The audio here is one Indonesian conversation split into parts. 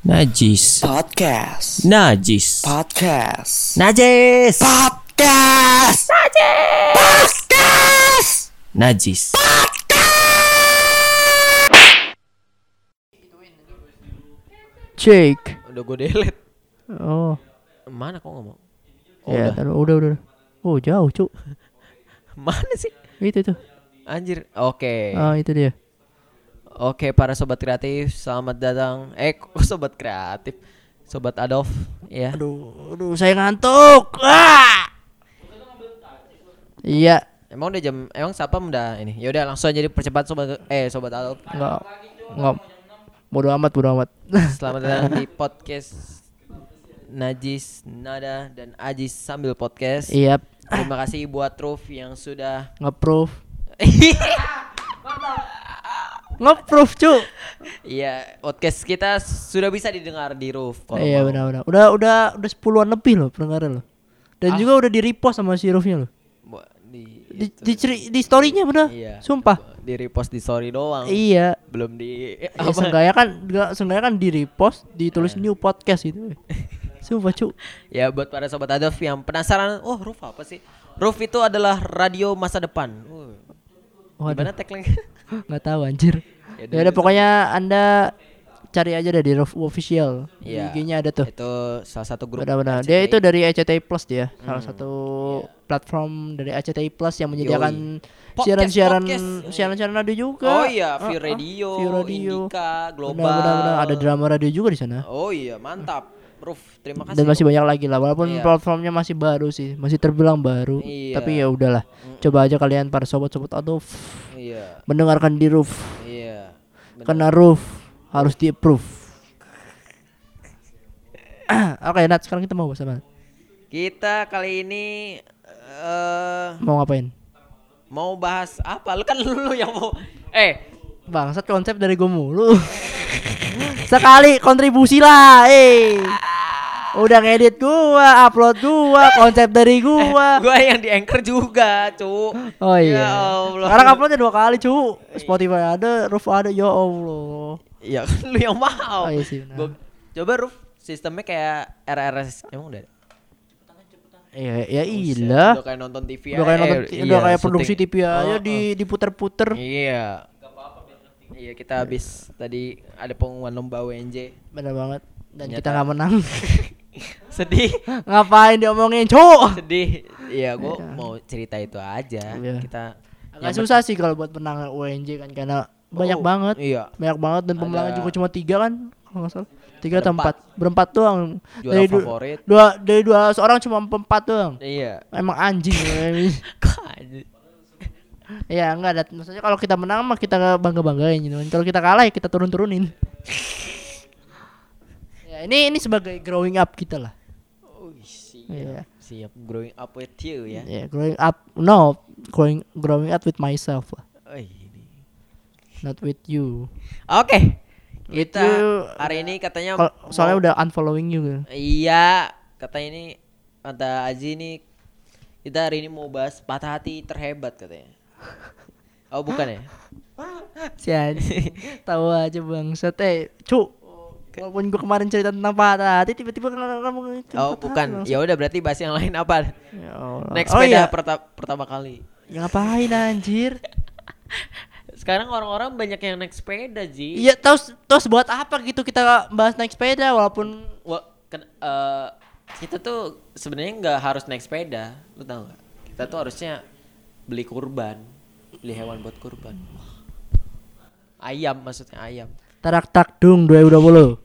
Najis. Podcast. Najis. Podcast. Najis. Podcast. Najis. Cek. Udah gue delete. Oh, Mana kok ngomong? Oh, ya, udah. udah, udah. Oh, jauh, Cuk. Mana sih? Itu tuh. Anjir. Oke. Ah, itu dia. Oke, para sobat kreatif, selamat datang. Eh, kok sobat kreatif? Sobat Adolf, ya. Aduh, aduh, saya ngantuk. Ah! Iya, Emang udah jam emang siapa udah ini? Ya udah langsung aja dipercepat sobat eh sobat Adolf. enggak enggak bodo amat, bodo amat. Selamat datang di podcast Najis, Nada dan Ajis sambil podcast. Iya, Terima kasih buat Ruf yang sudah nge-proof. Nge-proof, Cuk. Iya, podcast kita sudah bisa didengar di Roof. kalau Iya, mau. benar benar. Udah udah udah sepuluhan lebih loh pendengarnya loh. Dan juga udah di-repost sama si Rufnya loh. Di, Di di, ceri- di story-nya bener. Iya. Sumpah. di repost di story doang. Iya. Belum di Ya, apa? seenggaknya kan enggak seenggaknya kan di repost ditulis new podcast gitu. Sumpah cu. Ya buat para sobat Adolf yang penasaran, oh Roof apa sih? Roof itu adalah radio masa depan. Uh, Waduh, Gimana tagline? nggak tahu anjir. Ya Ya udah pokoknya Anda cari aja deh di Roof official. Iya. IG-nya ada tuh. itu salah satu grup. Benar-benar. Dia itu dari RCTI Plus dia. Salah Hmm, satu iya. platform dari RCTI Plus yang menyediakan siaran-siaran siaran-siaran radio juga. Oh iya, Ah, View ah, Radio, View Radio. Indika, Global. Benar-benar benar. ada drama radio juga di sana. Oh iya, mantap. Roof, terima kasih. Dan masih banyak lagi lah walaupun Iya. platformnya masih baru sih, masih terbilang baru. Iya. Tapi ya udahlah. Coba aja kalian para sobat-sobat Adof Iya, mendengarkan di roof. iya. Benar. Karena roof harus di approve. Oke, Nat, sekarang kita mau bahas apa? Kita kali ini eh Mau ngapain? mau bahas apa? Lu kan lu yang mau eh Bangsat konsep dari gue mulu. Sekali kontribusi lah, eh. Udah ngedit gua, upload gua, konsep dari gua. gua yang di anchor juga, cu. Oh Ya iya. Allah. Sekarang uploadnya dua kali, cu. Spotify ada, Roof ada, ya Allah. Iya, kan lu yang mau. Oh, iya sih, benar. Gua- coba Ruf, sistemnya kayak RRS emang udah? Iya, ya ilah. Udah kayak nonton TV Udah kayak nonton, eh, udah iya, kayak produksi. TV aja Oh, di diputer-puter. oh. Iya. Iya, kita habis tadi ada pengumuman lomba WNJ. Bener banget. Dan Ternyata- kita nggak menang. Sedih. Ngapain diomongin, Cuk? Sedih. Iya, gua Iya. mau cerita itu aja. Iya. Kita Agak susah sih kalau buat menang UNJ kan karena banyak Oh, banget. Iya. Banyak banget dan pemenangnya juga cuma tiga kan kalau nggak salah. Tiga atau empat. Berempat doang. Juara dari du- favorit. dua dari dua seorang cuma empat doang. Iya. Emang anjing. Ya enggak ada maksudnya kalau kita menang mah kita bangga banggain gitu. Kalau kita kalah ya kita turun turunin. Ya ini ini sebagai growing up kita lah. Oh, siap. Iya. Siap growing up with you ya. Ya, growing up no, growing growing up with myself lah, Oh, ini. not with you. Oke. Kita Itu- hari ini katanya soalnya mau- udah unfollowing you kan. Iya, katanya ini kata Aji ini kita hari ini mau bahas patah hati terhebat katanya. Oh, bukan ya? Si anjing. Tahu aja bangsat eh, cu. Walaupun gua kemarin cerita tentang patah hati tiba-tiba kamu Oh, bukan. Ya udah berarti bahas yang lain apa? Ya Allah. Naik oh, sepeda iya. perta- pertama kali. Ya ngapain anjir? Sekarang orang-orang banyak yang naik sepeda, Ji. Iya, terus terus buat apa gitu kita bahas naik sepeda walaupun Wah, ken- eh, kita tuh sebenarnya nggak harus naik sepeda, lu tahu nggak? Kita tuh harusnya beli kurban, beli hewan buat kurban. Ayam maksudnya ayam. Tarak tak dung 2020.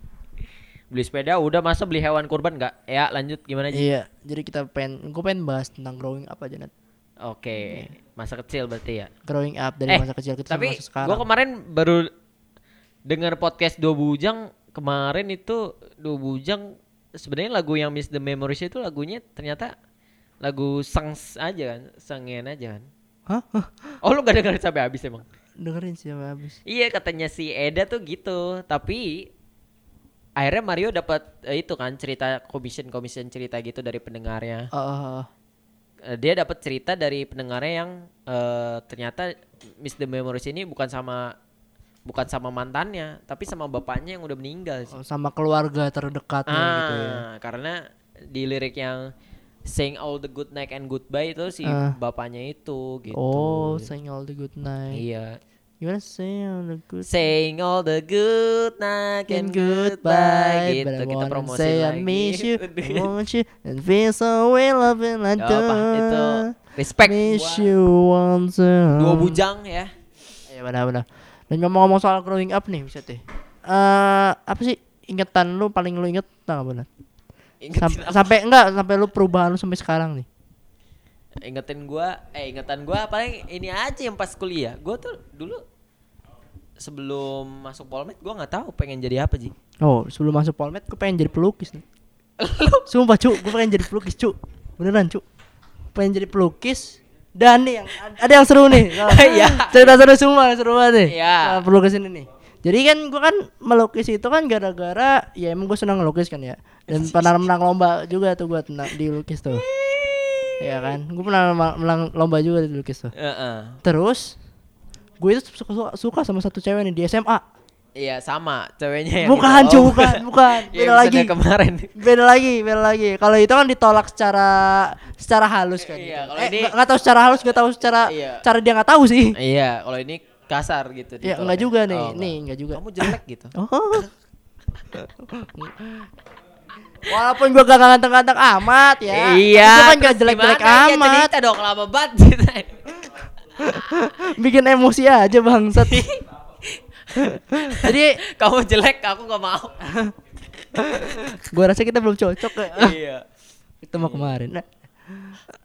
Beli sepeda udah masa beli hewan kurban nggak? Ya lanjut gimana Ji? Iya, jadi kita pengen gue pengen bahas tentang growing up aja Nat. Oke, masa kecil berarti ya. Growing up dari eh, masa kecil kita tapi sampai masa sekarang. gua kemarin baru dengar podcast Dua Bujang kemarin itu Dua Bujang sebenarnya lagu yang Miss the Memories itu lagunya ternyata lagu sangs aja kan, sangen aja kan. Hah? Hah? Oh lu gak dengerin sampai habis emang? Dengerin sih sampai habis. Iya katanya si Eda tuh gitu, tapi akhirnya Mario dapat eh, itu kan cerita commission commission cerita gitu dari pendengarnya. Oh. Eh, dia dapat cerita dari pendengarnya yang eh, ternyata Miss the Memories ini bukan sama bukan sama mantannya, tapi sama bapaknya yang udah meninggal sih. Oh, sama keluarga terdekatnya ah, gitu ya. karena di lirik yang Saying all the good night and goodbye itu si Ah. bapaknya itu gitu. Oh, saying all the good night. Iya. Gimana saying all the good Saying all the good night and goodbye goodbye. gitu But I kita wanna promosi say lagi. I miss you, I want you, and feel so well loving like Gak apa, itu respect Miss buat you once. dua bujang ya. Ya benar-benar. Dan ngomong-ngomong soal growing up nih, bisa teh. Eh, apa sih ingatan lu paling lu inget tau gak Sampai, enggak sampai lu perubahan lu sampai sekarang nih. ingetin gua, eh ingetan gua paling ini aja yang pas kuliah. Gua tuh dulu sebelum masuk Polmed gua nggak tahu pengen jadi apa sih. Oh, sebelum masuk Polmed gue pengen jadi pelukis nih. Sumpah cu, gue pengen jadi pelukis cu. Beneran cu. Pengen jadi pelukis. Dan nih yang ada yang seru nih. Iya. Cerita seru semua, seru banget nih. Iya. Nah, pelukis ini nih. Jadi kan gue kan melukis itu kan gara-gara ya emang gue senang ngelukis kan ya. Dan pernah menang lomba juga tuh gue tenang di lukis tuh. Iya kan, gue pernah menang lomba juga di lukis tuh. Heeh. Terus gue itu suka, suka, suka sama satu cewek nih di SMA. Iya sama ceweknya yang Bukan itu. Oh, bukan, bukan. Yang Beda lagi. episode kemarin. beda lagi beda lagi kalau itu kan ditolak secara secara halus kan Iya, gitu. kalau eh, ini- nggak tahu secara halus nggak tahu secara Iya. cara dia nggak tahu sih Iya, kalau ini kasar gitu. ya enggak juga nih Oh, nih enggak juga Kamu jelek gitu. oh walaupun gua gak ganteng-ganteng amat ya Iya. itu kan gak jelek-jelek gimana? Iya, amat cerita dong lama banget cerita. bikin emosi aja bangsat jadi Kamu jelek, aku gak mau. gua rasa kita belum cocok ya iya. kita mau kemarin nah,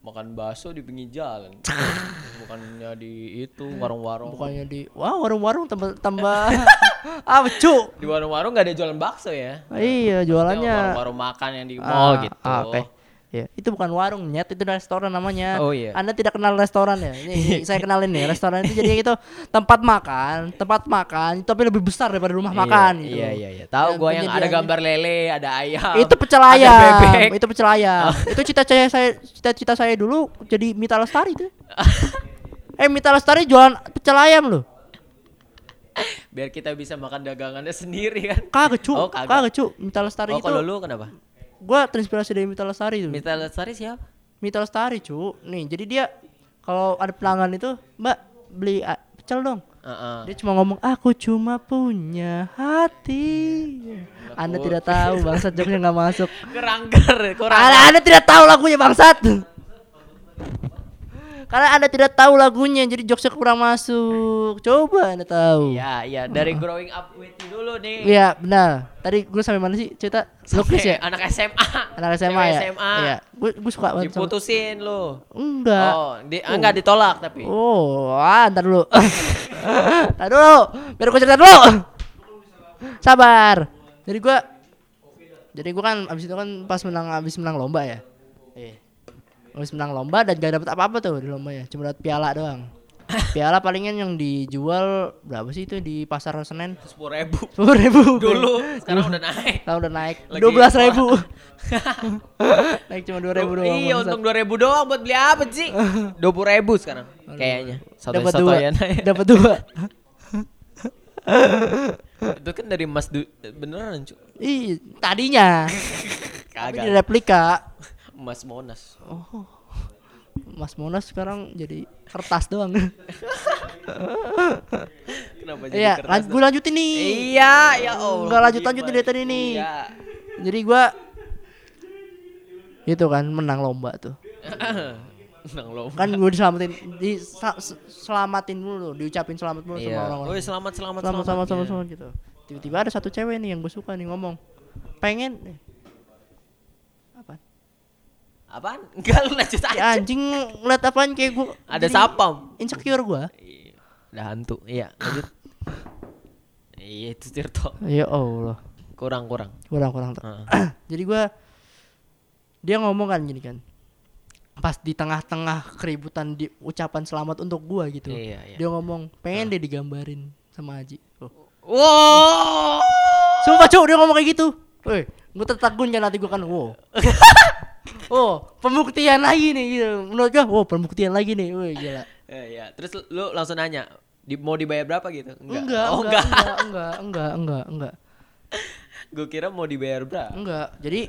Makan bakso di pinggir jalan. Bukannya di itu warung-warung. bukannya di wah warung-warung tambah tambah apa cu Di warung-warung gak ada jualan bakso ya. iya jualannya Warung-warung makan yang di mall Ah, gitu. ah. Ya, itu bukan warung, nyet, itu restoran namanya. Oh, iya. Anda tidak kenal restoran ya? Ini, saya kenalin nih, restoran itu jadi itu tempat makan, tempat makan, tapi lebih besar daripada rumah Iya, makan gitu. Iya iya iya. Tahu gua yang ada gambar lele, ada ayam. Itu pecel ayam, itu pecel ayam. itu cita-cita saya, cita-cita saya dulu jadi Mita Lestari tuh. eh Mita Lestari jualan pecel ayam loh. Biar kita bisa makan dagangannya sendiri kan. Kagak cu, Oh, kagak. kagak. cu. Mita Lestari Oh, itu kalau lu kenapa? Gua terinspirasi dari Mita Lestari tuh. Mita Lestari siapa? Mita Lestari cu. Nih, jadi dia kalau ada pelanggan itu, "Mbak, beli ah, pecel dong." Heeh. Dia cuma ngomong aku cuma punya hati. Anda tidak tahu bangsat jokesnya nggak masuk. Kerangker, kurang. Anda, anda tidak tahu lagunya bangsat. Karena anda tidak tahu lagunya jadi jokesnya kurang masuk. Coba anda tahu. Iya, iya, dari growing up with you dulu nih. Iya benar. Tadi gue sampai mana sih cerita? Lukis ya. Anak SMA. Anak SMA ya. SMA. Iya. Gue gue suka banget. Diputusin lu. Enggak. Oh, di, ah, enggak ditolak tapi. Oh, ah, ntar dulu. ntar dulu. Biar gue cerita dulu. Sabar. Jadi gua Jadi gua kan abis itu kan pas menang abis menang lomba ya. Iya. Abis menang lomba dan gak dapet apa-apa tuh di lombanya. Cuma dapet piala doang. Piala palingan yang dijual berapa sih itu di pasar Senen? Sepuluh ribu. Sepuluh ribu Dulu, sekarang udah naik. Tahu udah naik dua belas ribu. naik cuma dua ribu doang. iya, untung dua ribu doang buat beli apa sih? Dua puluh ribu sekarang. Kayaknya. Satu Dapat dua. Dapat dua. Itu kan dari emas du- beneran cu. Ih, tadinya. Tapi di Kagak. replika. Emas Monas. Oh. Mas Monas sekarang jadi kertas doang. Kenapa jadi Iya, kertas lan tuh? gue lanjutin nih. Iya, ya Allah. Enggak lanjut lanjutin dari tadi nih. Iya. Jadi gua itu kan menang lomba tuh. Menang lomba. Kan gue diselamatin di selamatin dulu, diucapin selamat dulu sama Iya. orang-orang. Oh, selamat selamat selamat selamat selamat, Iya. selamat gitu. Tiba-tiba ada satu cewek nih yang gue suka nih ngomong. Pengen? Apaan? Enggak lu lanjut aja. Ya anjing ngeliat apaan kayak gue Ada sapam. Insecure gua. Iya. Ada hantu. Iya, lanjut. iya, itu Tirto. Ya Allah. Kurang kurang. Kurang kurang. Heeh. Jadi gua dia ngomong kan gini kan. Pas di tengah-tengah keributan di ucapan selamat untuk gua gitu. Iya, iya. Dia ngomong, "Pengen deh digambarin sama Aji." Oh. Wow. Sumpah, Cuk, dia ngomong kayak gitu. Woi, gua tertegun kan hati gua kan, wow. oh, pembuktian lagi nih gitu. Menurut gua, oh, pembuktian lagi nih. Woi, gila. Ya, ya. Terus lu langsung nanya, Di, mau dibayar berapa gitu? Enggak, oh, enggak, enggak, enggak, enggak, enggak, enggak, Gue kira mau dibayar berapa? enggak. Jadi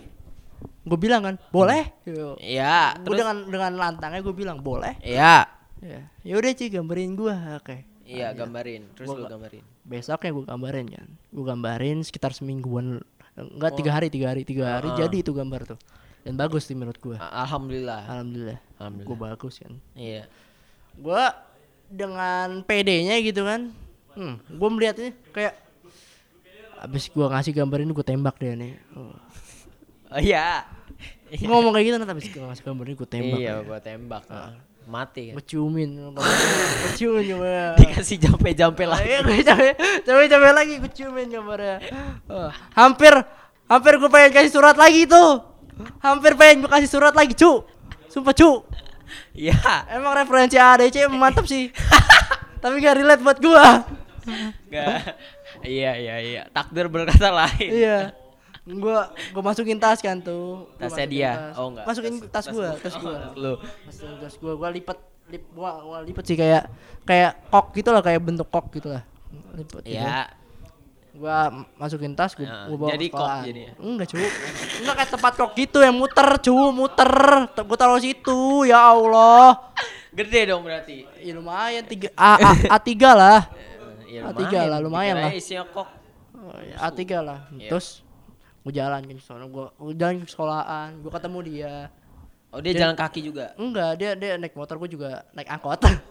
gue bilang kan, boleh. Yo. Iya, Gue terus dengan dengan lantangnya gue bilang boleh. Iya. Ya, yaudah sih gambarin gua, oke. Iya, gambarin. Terus Gua lu gambarin. Besoknya gue gambarin kan, gue gambarin sekitar semingguan, enggak tiga hari, tiga hari, tiga hari Ah. jadi itu gambar tuh. Dan bagus sih menurut gua. A- Alhamdulillah. Alhamdulillah, Alhamdulillah. gue bagus kan. Iya. Gua dengan PD-nya gitu kan, hmm, gue melihatnya kayak abis gua ngasih gambar ini gue tembak dia nih. Oh. Oh, iya. Ngomong kayak gitu nanti abis gua ngasih gambar ini gue tembak. Iya, ya. gua tembak. ah. Mati kan. Gue ciumin, gue ciumin coba. Dikasih jampe-jampe lagi. Iya, gue capek, capek, capek lagi gue ciumin gambarnya. Oh, hampir, hampir gue pengen kasih surat lagi tuh. Hampir pengen gue kasih surat lagi, cu. Sumpah cu. Iya. Emang referensi ADC mantap sih. Tapi gak relate buat gua. Nggak. Iya, iya, iya. Takdir berkata lain. iya. Gua gua masukin tas kan tuh. Gua Tasnya dia. tas. Oh, enggak. Masukin Tas- tas, gua, tas gua. Oh, lu. Masukin tas gua, gua lipet lip gua, gua lipet sih kayak kayak kok gitu lah, kayak bentuk kok gitu lah. Lipet gitu. Gua masukin tas, gua, Ya, gua bawa jadi kok jadinya. Enggak, cu. Enggak kayak tempat kok gitu yang muter, cu, muter. Gua taruh situ, ya Allah. Gede dong berarti. Ya lumayan tiga A, A, A3 lah. Ya, A3 lah, lumayan lah. isinya kok. Oh, ya, A3 lah. Iya. Terus gue jalan ke sana, gue jalan ke sekolahan, gue ketemu dia. Oh, dia, Dia- jalan kaki juga. Enggak, dia dia naik motor, gue juga naik angkot.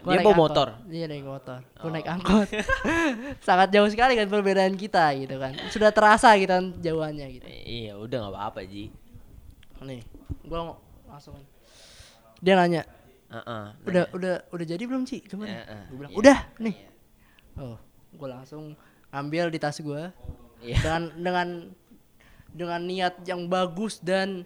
Gua Dia bawa angkot. motor? Dia naik motor. Gue naik angkot. Sangat jauh sekali kan perbedaan kita gitu kan. Sudah terasa kita jauhannya gitu. Iya, udah nggak apa-apa, Ji. Nih, gue langsung dia nanya, Heeh. udah udah udah jadi belum sih kemarin? Heeh, Gue bilang iya. udah nih. Oh, gue langsung ambil di tas gue Iya. dengan dengan dengan niat yang bagus dan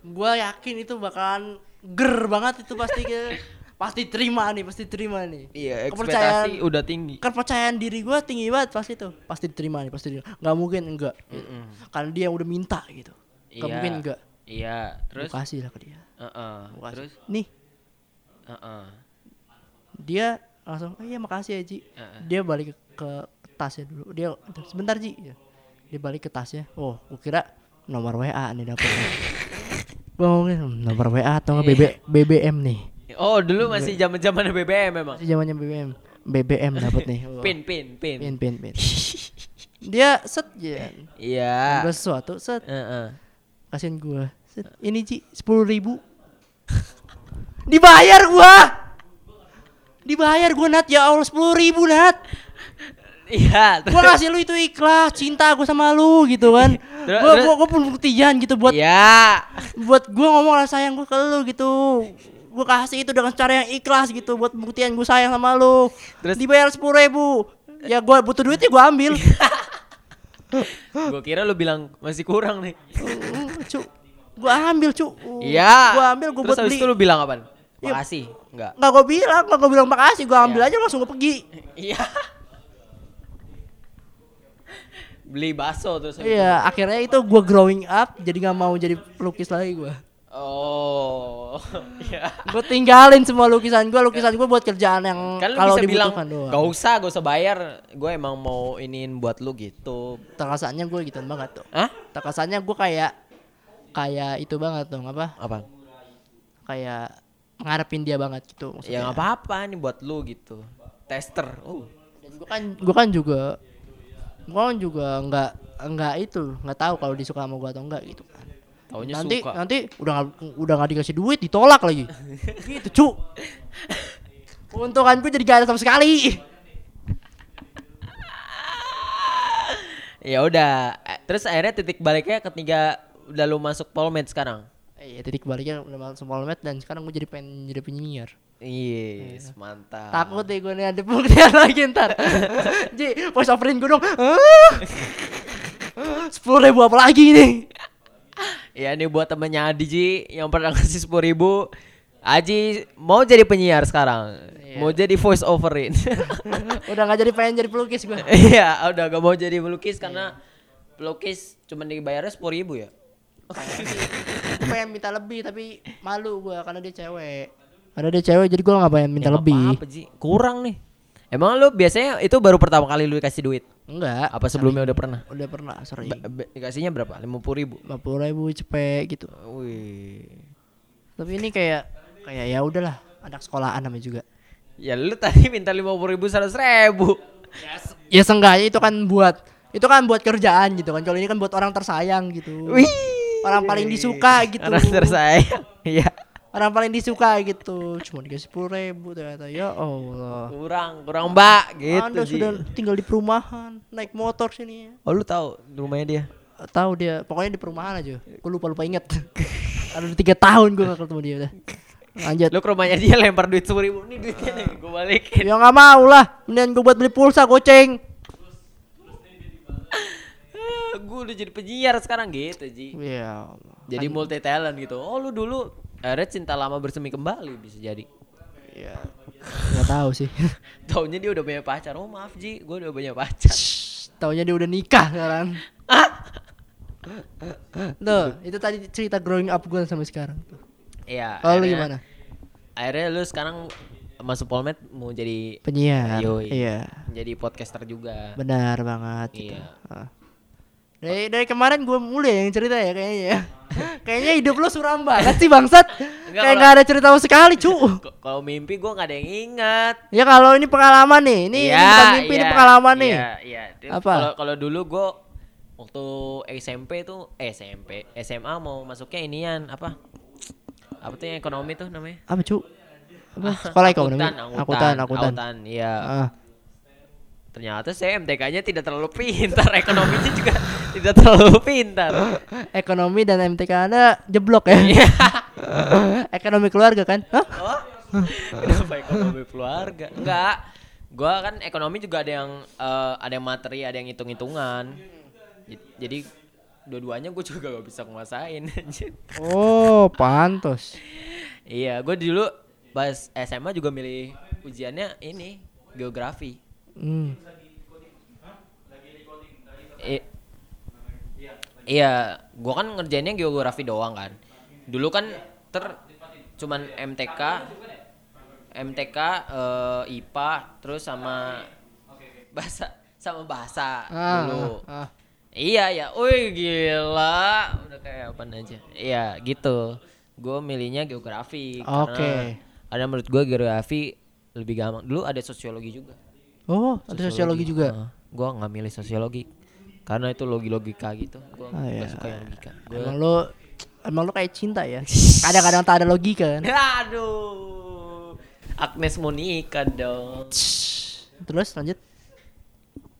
gue yakin itu bakalan ger banget itu pasti ke pasti terima nih pasti terima nih. Iya, Kepercayaan- ekspektasi udah tinggi. kepercayaan diri gue tinggi banget pasti tuh pasti diterima nih pasti diterima. nggak mungkin enggak. Karena dia udah minta gitu. Nggak Iya. mungkin enggak. Iya, terus? Gua kasih lah ke dia. Gua kasih. Terus? Nih. Heeh. dia langsung oh, iya makasih ya Ji. Heeh. dia balik ke, ke tasnya dulu. Dia sebentar Ji. Ya. dia balik ke tasnya. Oh gua kira nomor WA nih dapetnya. Gua ngomongin "Hmm, nomor WA atau nggak? BB, BBM nih Oh, dulu masih zaman-zaman BBM memang. masih zamannya BBM BBM dapet nih. Pin, pin, pin. pin pin pin dia set ya Iya. Ambil sesuatu set Heeh. kasihin gua set ini Ji sepuluh ribu dibayar gua dibayar gua Nat ya Allah sepuluh ribu Nat Iya. gua kasih lu itu ikhlas cinta gua sama lu gitu kan Terus- gua terus- gua, gua pembuktian gitu buat Iya. buat gua ngomong rasa sayang gua ke lu gitu gua kasih itu dengan cara yang ikhlas gitu buat pembuktian gua sayang sama lu Terus- dibayar sepuluh ribu ya gua butuh duit ya gua ambil Gua kira lu bilang masih kurang nih. Mm, cu gua ambil cu Iya. gua ambil Terus buat beli itu lu bilang apaan? Iya. Makasih. Enggak. nggak gua bilang nggak gua bilang makasih gua ambil Iya. aja langsung gua pergi Iya. Beli bakso terus. iya akhirnya itu gua growing up jadi nggak mau jadi pelukis lagi itu. Oh. Iya. gue tinggalin semua lukisan gue lukisan gue buat kerjaan yang Kan kalau bisa bilang dibutuhkan doang gak usah, gak usah bayar. Gue emang mau iniin buat lu gitu. terkesannya gue gitu banget tuh Hah? terkesannya gue kayak kayak itu banget dong apa Apa? kayak ngarepin dia banget gitu Ya nggak apa-apa nih buat lu gitu. Tester. Oh. dan gue kan gue kan juga gue kan juga nggak nggak itu nggak tahu kalau disuka sama gue atau enggak gitu Taunya nanti suka. nanti udah udah nggak dikasih duit ditolak lagi. Gitu cu. Keuntungan gue jadi gak ada sama sekali. Ya udah. Terus akhirnya titik baliknya ketika udah lu masuk Polmed sekarang. Iya titik baliknya udah masuk Polmed dan sekarang gue jadi pengen jadi penyiar. Iya, mantap. Takut deh gue nih ada pembuktian lagi ntar. Ji, voice overin gue dong. Sepuluh ribu apa lagi nih Ya ini buat temennya Adi Ji yang pernah ngasih sepuluh ribu. Aji mau jadi penyiar sekarang, Iya. mau jadi voice overin. Udah gak jadi pengen jadi pelukis gue Iya, udah gak mau jadi pelukis karena pelukis cuma dibayarnya sepuluh ribu ya. Pengen minta lebih tapi malu gue karena dia cewek Karena dia cewek jadi gue gak pengen minta Ya, nggak lebih Apa-apa Ji, kurang nih. Emang lu biasanya itu baru pertama kali lu dikasih duit? Enggak. Apa sebelumnya udah pernah? Udah pernah sering. Ba- ba- dikasihnya berapa? Lima puluh ribu. lima puluh ribu cepet gitu. Wih. Tapi ini kayak kayak ya udahlah anak sekolahan namanya juga. Ya lu tadi minta lima puluh ribu seratus ribu. Ya seenggaknya itu kan buat itu kan buat kerjaan gitu kan. Kalau ini kan buat orang tersayang gitu. Wih. Orang paling disuka gitu. Orang tersayang. Iya. Orang paling disuka gitu. Cuma dikasih sepuluh ribu ternyata. Ya Allah. Kurang, kurang mbak gitu. Anda Ji. sudah tinggal di perumahan, naik motor sini. Oh lu tahu rumahnya dia? Tahu dia, pokoknya di perumahan aja. Gue lupa lupa inget. Ada udah tiga tahun gue gak ketemu dia udah. Lanjut. Lu ke rumahnya dia lempar duit sepuluh ribu. Nih duitnya nih gue balikin. Ya nggak mau lah. Mendingan gue buat beli pulsa goceng. gue udah jadi penyiar sekarang gitu Ji. Ya. Jadi multi talent gitu. Oh lu dulu akhirnya cinta lama bersemi kembali bisa jadi. Ya. Nggak tahu sih. Taunya dia udah punya pacar. Oh maaf Ji, gue udah punya pacar. Taunya dia udah nikah sekarang. Tuh, itu tadi cerita growing up gue sampai sekarang. Tuh. Iya. Kalau lu akhirnya- gimana? Akhirnya lu sekarang masuk Polmed mau jadi Penyiar. Yoi. Iya. jadi podcaster juga. Benar banget. gitu. Iya. Ah. Dari dari kemarin gue mulai yang cerita ya kayaknya ya. kayaknya hidup lu suram banget sih bangsat. Kayak nggak ada cerita sama sekali cu. Kalau mimpi gue nggak ada yang ingat. Ya kalau ini pengalaman nih, ini, ini Iya, bukan mimpi ini iya, pengalaman nih. Iya, iya. Apa? Kalau kalau dulu gue waktu SMP tuh eh, SMP, SMA mau masuknya inian apa? Apa tuh yang ekonomi tuh namanya? Apa cu? Apa? Sekolah ekonomi? Akuntan, akuntan. akuntan, iya. Ah. Ternyata saya MTK-nya tidak terlalu pintar, ekonominya juga tidak terlalu pintar. Ekonomi dan MTK Anda jeblok ya. Iya. ekonomi keluarga kan? Hah? Oh, kenapa ekonomi keluarga? Enggak, gua kan ekonomi juga ada yang eh, ada yang materi, ada yang hitung-hitungan. Jadi dua-duanya gue juga gak bisa nguasain. Oh, pantos. iya, gue dulu pas SMA juga milih ujiannya ini geografi. Hmm. I- iya, gua kan ngerjainnya geografi doang kan. Dulu kan ter cuman MTK, MTK, eh, IPA, terus sama bahasa sama bahasa Ah, dulu. ah, ah. Iya ya, wih gila, udah kayak apa aja. Iya gitu. Gue milihnya geografi. Oke. Karena, karena menurut gue geografi lebih gampang. Dulu ada sosiologi juga. Oh, ada sosiologi juga. Heeh. gua nggak milih sosiologi karena itu logi logika gitu. Gua Ah, nggak iya. suka yang logika. Gua Emang lu emang lu kayak cinta ya. Kadang-kadang tak ada logika kan. Aduh. Agnes Monica dong. Terus lanjut.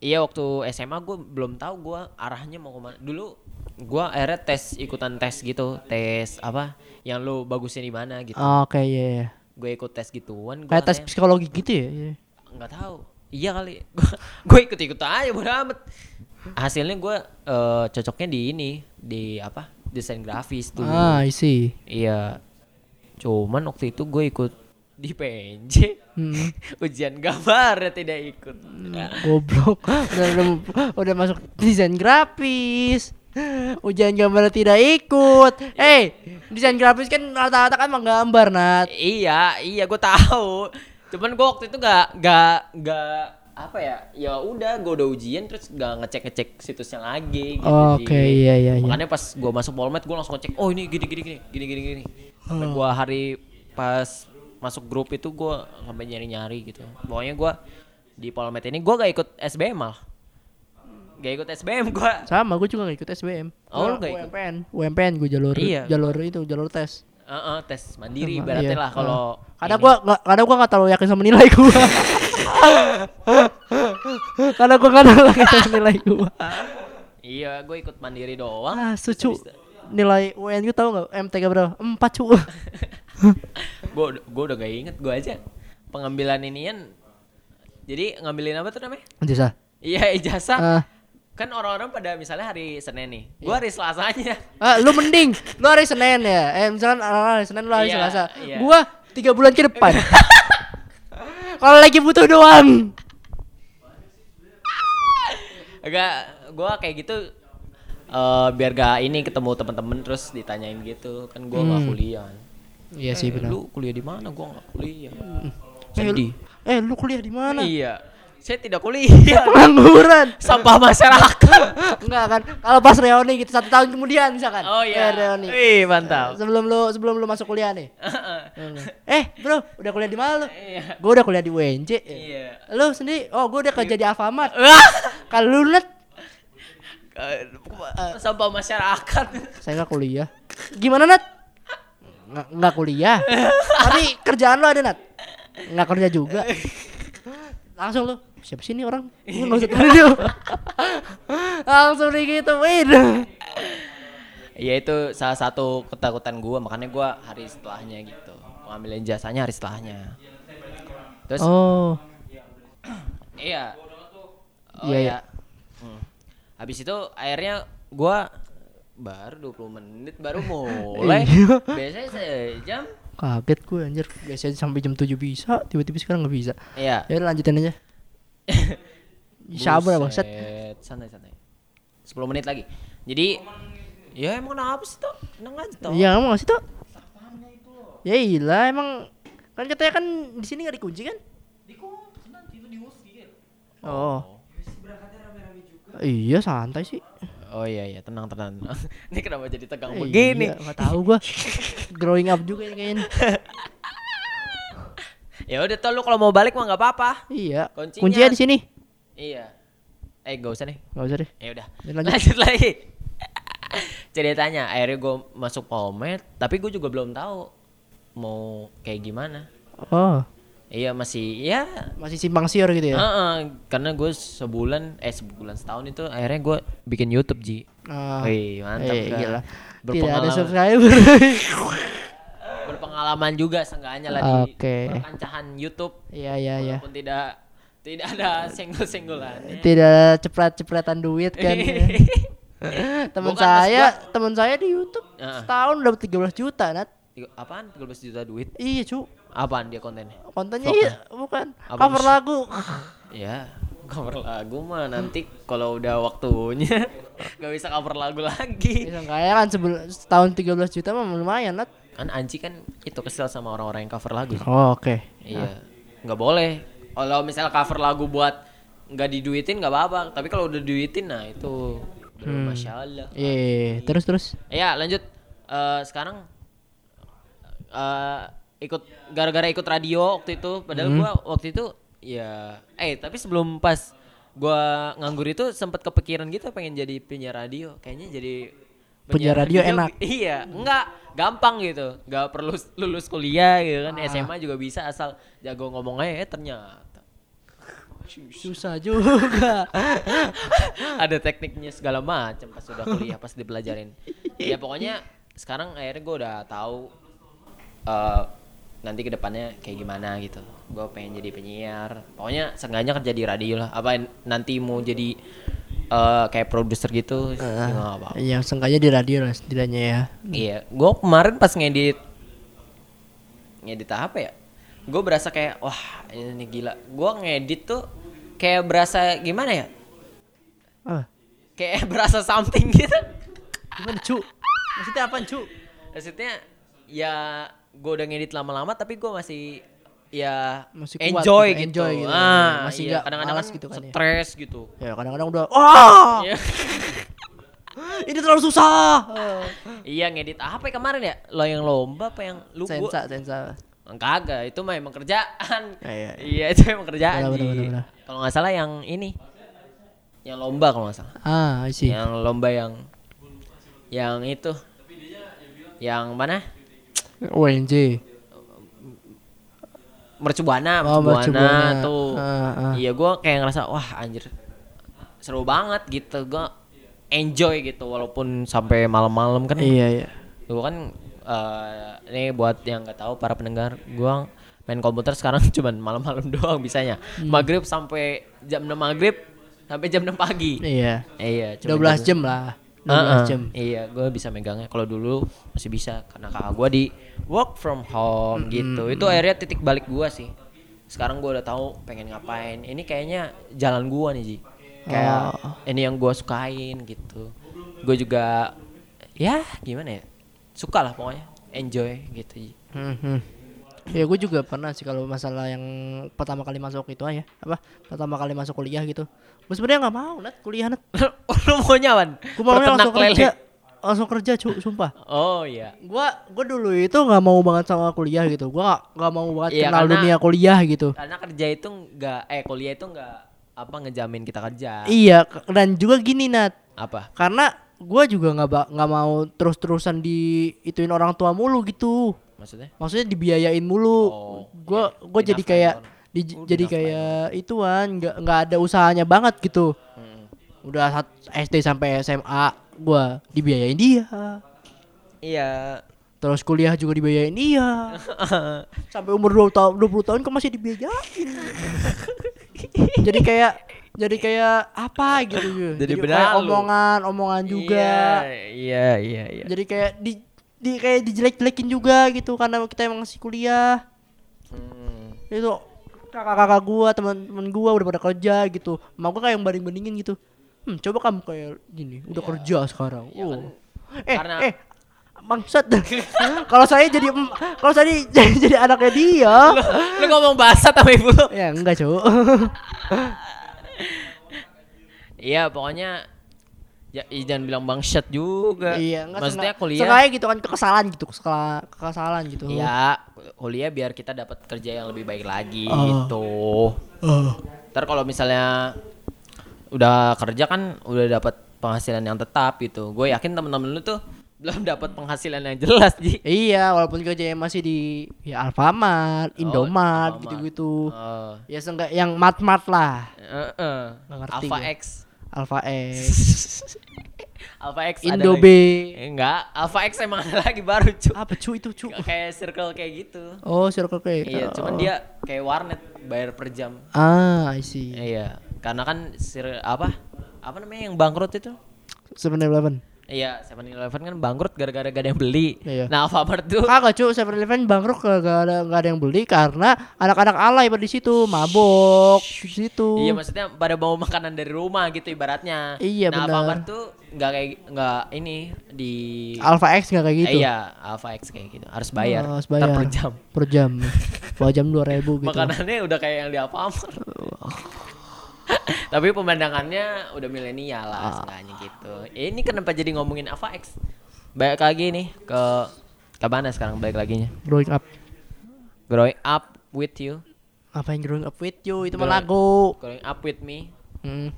Iya waktu SMA gue belum tahu gua arahnya mau ke mana. Dulu gua akhirnya tes ikutan tes gitu, tes apa yang lu bagusnya di mana gitu. Oke, iya iya. Gue ikut tes gituan. Gua Kayak tes psikologi gitu ya. iya. nggak tahu. Iya kali. gue ikut ikut aja bodo amat. Hasilnya gue eh, cocoknya di ini di apa desain grafis dulu. Ah, I see. Iya. Cuman waktu itu gue ikut di PNJ. Hmm. Ujian gambar tidak ikut. Goblok. Udah, udah, udah masuk desain grafis. Ujian gambar tidak ikut. Eh, desain grafis kan rata-rata kan menggambar, Nat. Iya, iya gue tahu. Cuman gue waktu itu gak gak gak apa ya? Ya udah, gue udah ujian terus gak ngecek ngecek situsnya lagi. Gitu, Oke, Ji. iya, iya, iya. Makanya pas gue masuk Polmed gue langsung ngecek. Oh ini gini gini gini gini gini gini. Sampai Hmm. gue hari pas masuk grup itu gue sampai nyari nyari gitu. Pokoknya gue di Polmed ini gue gak ikut SBM malah. Gak ikut SBM gue. Sama, gue juga gak ikut SBM. Oh, lu Gua nggak ikut? UMPN, UMPN gue jalur Iya. jalur itu, jalur tes. Heeh, tes mandiri Sama, iya. lah kalau Karena ini. gua nggak karena gua nggak terlalu yakin sama nilai gua. karena gua terlalu yakin sama nilai gua. Iya, gue ikut mandiri doang. Ah, sucu. Nilai UN gua tahu nggak? MTK berapa? Empat cu. gue gue udah gak inget gue aja pengambilan inian jadi ngambilin apa tuh namanya Jasa. iya ijazah Ah. kan orang-orang pada misalnya hari senin nih gue hari selasanya Ah, lu mending lu hari Senin ya. Eh misalkan ah, hari Senin lu hari Iya, Selasa. iya. Gua tiga bulan ke depan. Kalau lagi butuh doang. agak gue kayak gitu eh biar gak ini ketemu teman-teman terus ditanyain gitu kan gue nggak Hmm. kuliah Iya sih Eh, benar. lu kuliah di mana gue nggak kuliah Eh, lu- Sedih. Eh, lu kuliah di mana? Iya. Saya tidak kuliah. Pengangguran. Sampah masyarakat. Enggak kan? Kalau pas reuni gitu satu tahun kemudian misalkan. Oh iya. Eh, reuni. Wih, mantap. Sebelum lu sebelum lu masuk kuliah nih. eh, Bro, udah kuliah di mana lu? Iya. Gue udah kuliah di UNJ. Iya. Lu sendiri? Oh, gue udah kerja di Alfamart. Wah. Kalau lu net, Sampah masyarakat. saya nggak kuliah. Gimana net? Nggak, nggak kuliah. Tapi kerjaan lu ada net? Nggak kerja juga. Langsung lu. Siapa sih ini orang? Gue nggak usah tahu. Langsung digituin. Ya itu salah satu ketakutan gua makanya gua hari setelahnya gitu. Ngambilin jasanya hari setelahnya. Terus Oh. iya. Oh Iya, iya. iya. Hmm. Habis itu akhirnya gua baru 20 menit baru mulai. Iya. Biasanya sejam. Kaget gue anjir. Biasanya sampai jam 7 bisa, tiba-tiba sekarang nggak bisa. Iya. Ya lanjutin aja. Sabar bangset. Buset, Santai santai. 10 menit lagi. Jadi ya emang kenapa sih tuh? Tenang aja tuh. Iya, kamu ngasih tuh. Ya iyalah emang kan katanya kan di sini nggak dikunci kan? Oh. Iya santai sih. Oh iya iya tenang tenang. Ini kenapa jadi tegang Eh, begini? Iya, nggak tahu gua. Growing up juga ini kayaknya. Ya udah tuh lu kalau mau balik mah nggak apa-apa. Iya. Kuncinya- Kuncinya di sini. Iya. Eh gak usah nih. Gak usah deh. Ya udah. Lanjut. Lanjut. lagi. Ceritanya akhirnya gue masuk Polmed, tapi gue juga belum tahu mau kayak gimana. Oh, Iya masih ya. masih simpang siur gitu ya. Heeh, karena gue sebulan eh sebulan setahun itu akhirnya gue bikin YouTube Ji. Ah. Wih, mantap Eh, kan? gila. Tidak ada subscriber. berpengalaman juga seenggaknya lah di Oke. perkancahan YouTube. Iya iya iya. Walaupun tidak tidak ada senggol-senggolan. Tidak ada cepret-cepretan duit kan. ya. teman saya, teman saya di YouTube Heeh. setahun dapat 13 juta, Nat. Tiga- Apaan? 13 juta duit? Iya, cu. Apaan dia kontennya? Kontennya Vlog iya, bukan. Apa Cover lagu. Ya, cover lagu mah nanti kalau udah waktunya nggak bisa cover lagu lagi. Bisa kaya kan sebel- setahun 13 juta mah lumayan, Nat. Kan Anci kan itu kesel sama orang-orang yang cover lagu. Oh, oke. Iya, nggak boleh. Kalau misalnya cover lagu buat nggak diduitin nggak apa-apa. Tapi kalau udah diduitin, nah itu Hmm. masya Allah. Iya, iya, iya. terus terus. Ya lanjut. Eh, sekarang eh ikut gara-gara ikut radio waktu itu. Padahal Hmm. gua waktu itu ya. Eh tapi sebelum pas gua nganggur itu sempat kepikiran gitu pengen jadi penyiar radio. Kayaknya jadi Penyiar radio enak. Iya, enggak gampang gitu. Nggak perlu lulus kuliah gitu kan. SMA juga bisa asal jago ngomong aja eh, ternyata. Susah juga. ada tekniknya segala macam pas udah kuliah pas dipelajarin ya pokoknya sekarang akhirnya gue udah tahu eh nanti ke depannya kayak gimana gitu gue pengen jadi penyiar pokoknya seenggaknya kerja di radio lah apa nanti mau jadi eh kayak produser gitu ya nggak apa-apa. Iya, seenggaknya di radio lah setidaknya ya. iya gue kemarin pas ngedit ngedit apa ya gue berasa kayak wah ini gila gue ngedit tuh kayak berasa gimana ya Ah, kayak berasa something gitu gimana, cu? Maksudnya apa, cu? maksudnya ya gue udah ngedit lama-lama tapi gue masih ya Masih kuat enjoy gitu, gitu, enjoy gitu. ah Masih iya, kadang-kadang kan gitu kan ya. stres gitu Ya, kadang-kadang udah wah, Iya. ini terlalu susah. iya ngedit apa ya kemarin ya lo yang lomba apa yang lu gua Sensa, sensa. kagak itu mah emang kerjaan Ya, iya, iya itu emang kerjaan kalau nggak salah yang ini yang lomba kalau nggak salah Ah, see. yang lomba yang yang itu yang mana UNJ. Mercubuana Oh, mercubuana Mercubuana. tuh Ah, ah. iya gue kayak ngerasa wah anjir seru banget gitu gue enjoy gitu walaupun sampai malam-malam kan Iya, iya. gue kan eh, ini buat yang nggak tahu para pendengar gue main komputer sekarang cuman malam-malam doang bisanya Hmm. maghrib sampai jam 6 maghrib sampai jam 6 pagi Iya. iya cuma 12 jam lah. 12 Heeh. jam. Iya, gue bisa megangnya. Kalau dulu masih bisa karena kakak gue di work from home gitu. Itu akhirnya titik balik gue sih. Sekarang gue udah tahu pengen ngapain. Ini kayaknya jalan gue nih Ji. Kayak ini yang gue sukain gitu. Gue juga ya gimana ya suka lah pokoknya enjoy gitu Ji. Hmm, hmm. Ya gue juga pernah sih kalau masalah yang pertama kali masuk itu aja apa pertama kali masuk kuliah gitu. Gue sebenarnya nggak mau nat kuliah nat. Lu maunya Wan? Gue mau langsung kerja, lele. langsung kerja cu, sumpah. Oh iya. Gua gue dulu itu nggak mau banget sama kuliah gitu. Gua nggak- nggak mau banget Iya, kenal karena- dunia kuliah gitu. Karena kerja itu enggak eh kuliah itu enggak apa ngejamin kita kerja. Iya dan juga gini nat Apa? karena gue juga nggak nggak mau terus-terusan di ituin orang tua mulu gitu. Maksudnya? Maksudnya dibiayain mulu. Oh, Gua iya. gue jadi kayak di, Oh, jadi kayak ituan nggak nggak ada usahanya banget gitu. Hmm. Udah SD sampai SMA gua dibiayain dia. Iya. Terus kuliah juga dibiayain dia. Sampai umur 20 tahun 20 tahun kok masih dibiayain. jadi kayak jadi kayak apa gitu. Jadi benalu. omongan, omongan juga. Iya, iya, iya. Jadi kayak di di kayak dijelek-jelekin juga gitu karena kita emang masih kuliah. Hmm. Itu kakak-kakak gua, teman-teman gua udah pada kerja gitu. Mau gua kayak yang banding-bandingin gitu. Hmm, coba kamu kayak gini, udah kerja sekarang. oh. eh, karena- eh bangsat. kalau saya jadi kalau saya jadi, jadi anaknya dia. Lu ngomong bahasa sama ibu lu. ya enggak, Cuk. Iya, pokoknya ya, ih, jangan bilang bangsat juga. iya, enggak Maksudnya sengaja- kuliah. sengaja gitu kan kesalahan gitu, kesalahan, kesalahan gitu. Iya, kuliah biar kita dapat kerja yang lebih baik lagi Oh. gitu. Ntar kalau misalnya udah kerja kan udah dapat penghasilan yang tetap gitu. Gue yakin temen-temen lu tuh belum dapat penghasilan yang jelas Ji. Iya, walaupun kerjanya masih di ya Alfamart, Indomart Alfamart. gitu-gitu. Oh, Ya seenggak yang mat-mat lah. eh, eh. Nggak ngerti Alpha gue. X. Alpha X, Alpha X Indo. B. Eh, Enggak, Alpha X emang ada lagi baru cu. Apa cu itu cu? Kayak circle kayak gitu. Oh, Circle K. Iya, cuman Oh. dia kayak warnet bayar per jam. Ah, I see. Iya, karena kan sir apa? Apa namanya yang bangkrut itu? 7-Eleven. Iya, 7-Eleven kan bangkrut gara-gara gak ada yang beli. Iya. Nah, Alfamart tuh Kagak cu, 7-Eleven bangkrut gak ada gak ada yang beli karena anak-anak alay pada di situ, mabok di situ. Iya, maksudnya pada bawa makanan dari rumah gitu ibaratnya. Iya, nah, benar. Alfamart tuh nggak kayak nggak ini di Alpha X gak kayak gitu. Eh, iya, Alpha X kayak gitu. Harus bayar. Oh, harus bayar. per jam. Per jam. per jam 2000 gitu. Makanannya udah kayak yang di Alfamart. Tapi pemandangannya udah milenial lah Ah. seenggaknya gitu. Ini kenapa jadi ngomongin Alpha X? Balik lagi nih ke ke mana sekarang balik laginya? Growing up. Growing up with you, Apa yang growing up with you? Itu mah Growing- lagu. growing up with me. Hmm.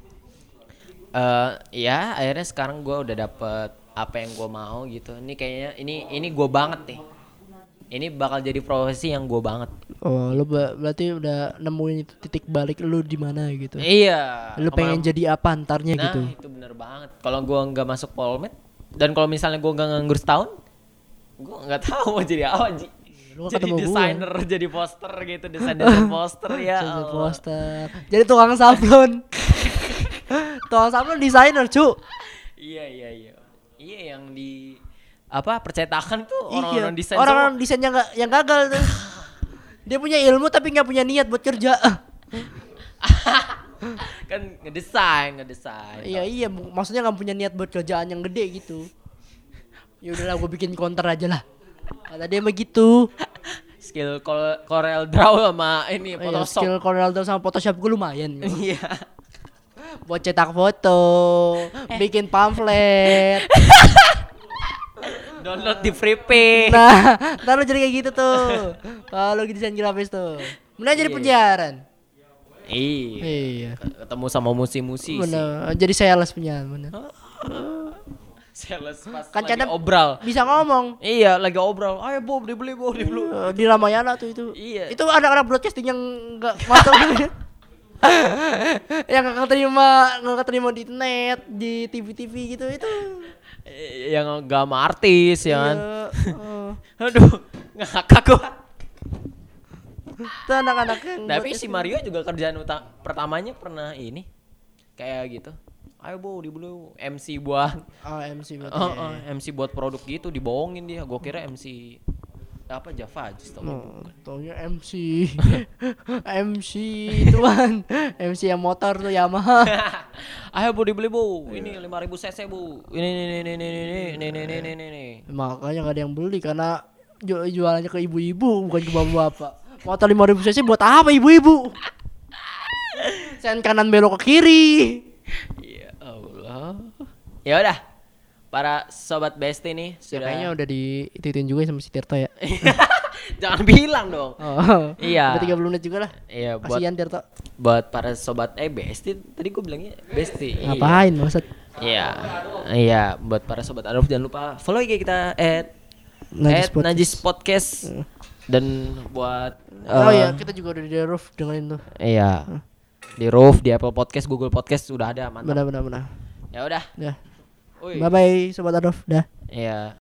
Eh ya akhirnya sekarang gua udah dapet apa yang gua mau gitu. Ini kayaknya ini ini gua banget nih. Ini bakal jadi profesi yang gua banget. Oh, lu berarti udah nemuin itu titik balik lu di mana gitu. Iya. Lu pengen kemana- jadi apa antarnya Nah, gitu. itu bener banget. Kalau gua nggak masuk Polmed dan kalau misalnya gua nggak nganggur setahun, gua nggak tahu mau jadi apa, Ji. Lu Jadi desainer, jadi poster gitu, desain desain poster ya. Jadi Allah. poster. Jadi tukang sablon. tukang sablon desainer, cu. Iya iya iya. Iya yang di apa percetakan tuh Iya. orang-orang desain Orang-orang desain yang yang gagal tuh. Dia punya ilmu tapi nggak punya niat buat kerja. kan ngedesain, ngedesain. iya iya, maksudnya nggak punya niat buat kerjaan yang gede gitu. Ya udahlah, gue bikin counter aja lah. Kata dia begitu. Skill Cor- Corel Draw sama ini iya, Photoshop. skill Corel Draw sama Photoshop gue lumayan. Iya. buat cetak foto, bikin pamflet. Download di FreePay. Nah, ntar lu jadi kayak gitu tuh. Kalau lagi desain grafis tuh. Mending jadi Iya. penyiaran. Iya. Iya. Ketemu sama musi-musi sih. Bener. Jadi sales penyiaran bener. Sales pas Kan lagi obral. Bisa ngomong. Iya, lagi obral. Ayo Bob, dibeli Bob, dibeli. Eh, Di Ramayana tuh itu. Iya. Itu anak-anak broadcasting yang enggak masuk yang nggak keterima nggak keterima di net di TV-TV gitu itu Yang gak sama artis ya kan. Eh. Aduh, ngakak gua. itu anak-anak Tapi si. Mario juga kerjaan uta- pertamanya pernah ini kayak gitu. Ayo bu, dibeli. MC buat oh MC oh, ya. oh, MC buat produk gitu dibohongin dia. Gua kira MC apa Java aja tau. Taunya MC MC tuan MC yang motor tuh Yamaha Ayo bu dibeli bu. Ini 5000 cc bu. Ini ini ini ini ini ini ini ini ini ini. makanya gak ada yang beli karena ju- jualannya ke ibu-ibu bukan ke bapak-bapak. Motor 5000 cc buat apa ibu-ibu? Sen kanan belok ke kiri. Ya Allah. Ya udah. Para sobat Besti nih Ya, sudah kayaknya udah ditituin juga sama si Tirto ya. Jangan bilang dong. Oh. Iya. Udah 30 menit juga lah. Iya buat Kasihan Tirto. buat para sobat eh Besti tadi gue bilangnya Besti. Iya. Ngapain maksud? Iya. Iya, buat para sobat Aruf jangan lupa follow IG kita at Najis at Podcast. Najis Podcast. Dan buat Oh eh, iya, kita juga udah di Roof dengerin tuh. Iya. Di Roof, di Apple Podcast, Google Podcast sudah ada, mantap. Benar benar benar. Ya udah. Dah. Woi. Bye bye sobat Adolf. Dah. Iya.